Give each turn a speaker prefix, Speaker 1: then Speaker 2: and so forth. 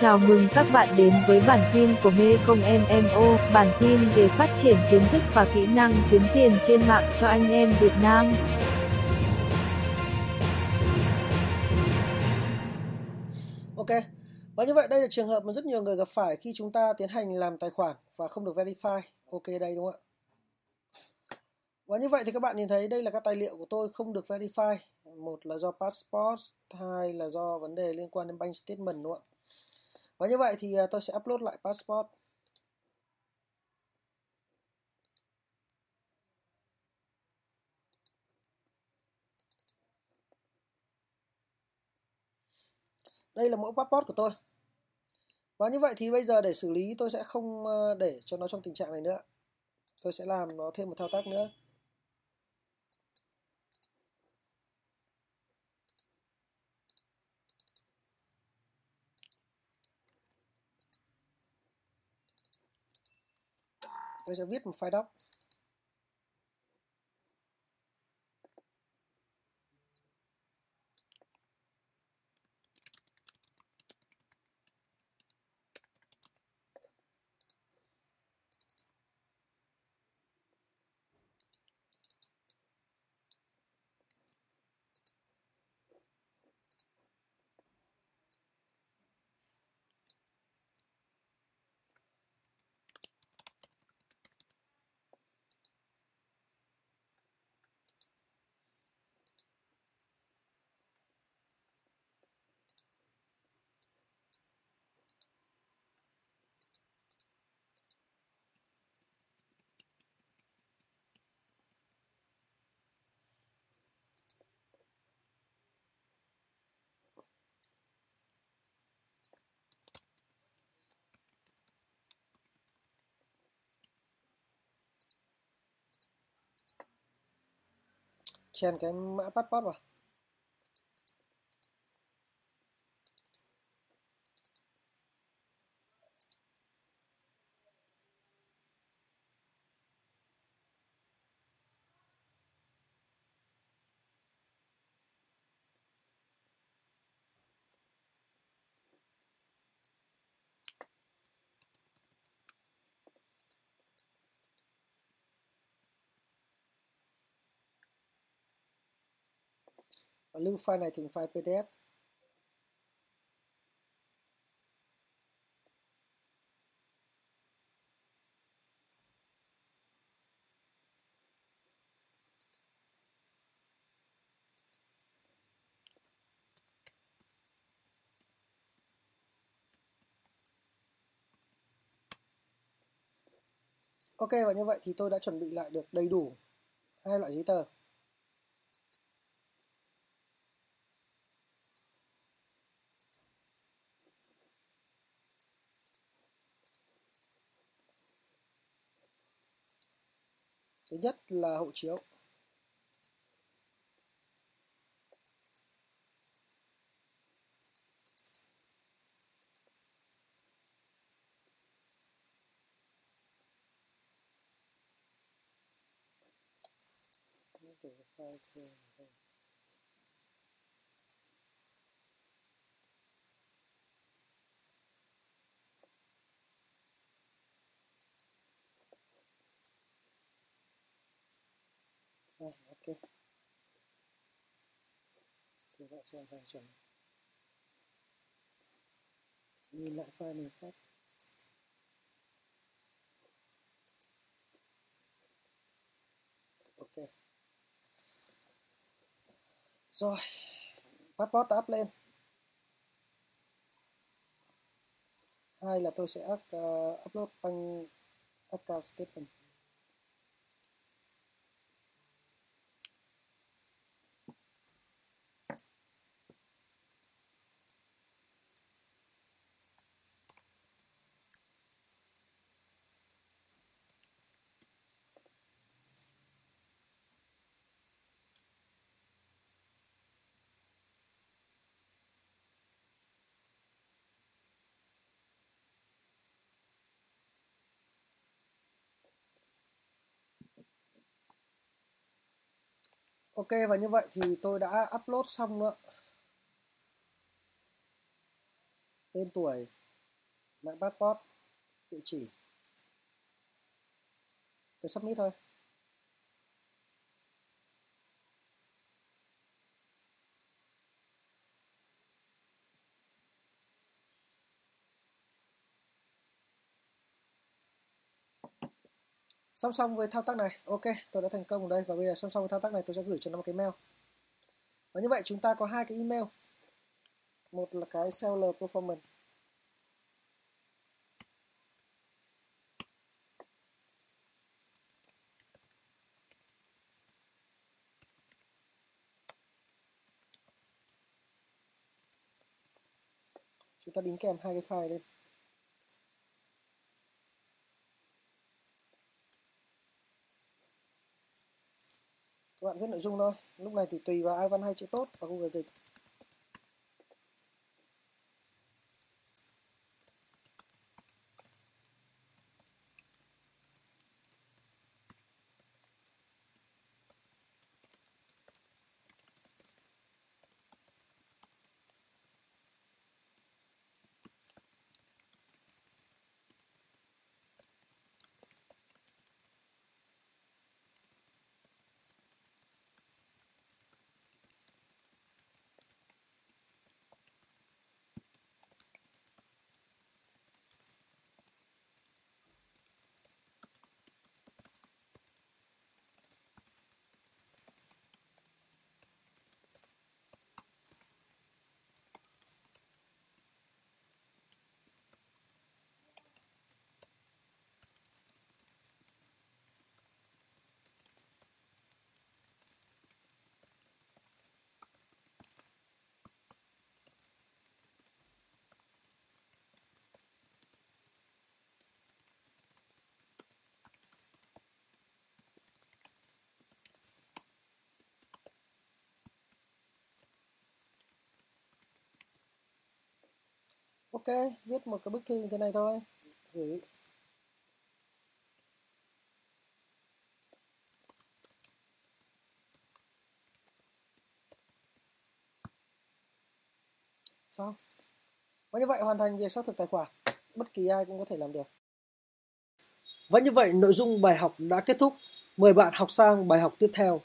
Speaker 1: Chào mừng các bạn đến với bản tin của Mê Công MMO, bản tin về phát triển kiến thức và kỹ năng kiếm tiền trên mạng cho anh em Việt Nam.
Speaker 2: Ok, và như vậy đây là trường hợp mà rất nhiều người gặp phải khi chúng ta tiến hành làm tài khoản và không được verify. Ok đây đúng không ạ? Và như vậy thì các bạn nhìn thấy đây là các tài liệu của tôi không được verify. Một là do passport, hai là do vấn đề liên quan đến bank statement đúng không ạ? Và như vậy thì à, tôi sẽ upload lại passport. Đây là mẫu passport của tôi. Và như vậy thì bây giờ để xử lý, tôi sẽ không ờ, để cho nó trong tình trạng này nữa. Tôi sẽ làm nó thêm một thao tác nữa. Tôi sẽ viết một file doc. Chèn cái mã passport vào. Và lưu file này thành file PDF. Ok, và như vậy thì tôi đã chuẩn bị lại được đầy đủ hai loại giấy tờ. Thứ nhất là hộ chiếu. Để file thường Rồi, ok. Thì lại xem file chuẩn. Nhìn lại file mình phát. Ok. Rồi, passport đã up lên. Hai là tôi sẽ uh, upload bằng account statement. Ok và như vậy thì tôi đã upload xong nữa. Tên tuổi, mã passport địa chỉ tôi submit thôi song song với thao tác này. Ok, tôi đã thành công ở đây và bây giờ song song với thao tác này tôi sẽ gửi cho nó một cái mail. Và như vậy chúng ta có hai cái email. Một là cái seller performance. Chúng ta đính kèm hai cái file lên. Các bạn viết nội dung thôi. Lúc này thì tùy vào ai văn hay chữ tốt và Google dịch. Ok, viết một cái bức thư như thế này thôi. Gửi. Xong và như vậy hoàn thành việc xác thực tài khoản. Bất kỳ ai cũng có thể làm được. Và như vậy, nội dung bài học đã kết thúc. Mời bạn học sang bài học tiếp theo.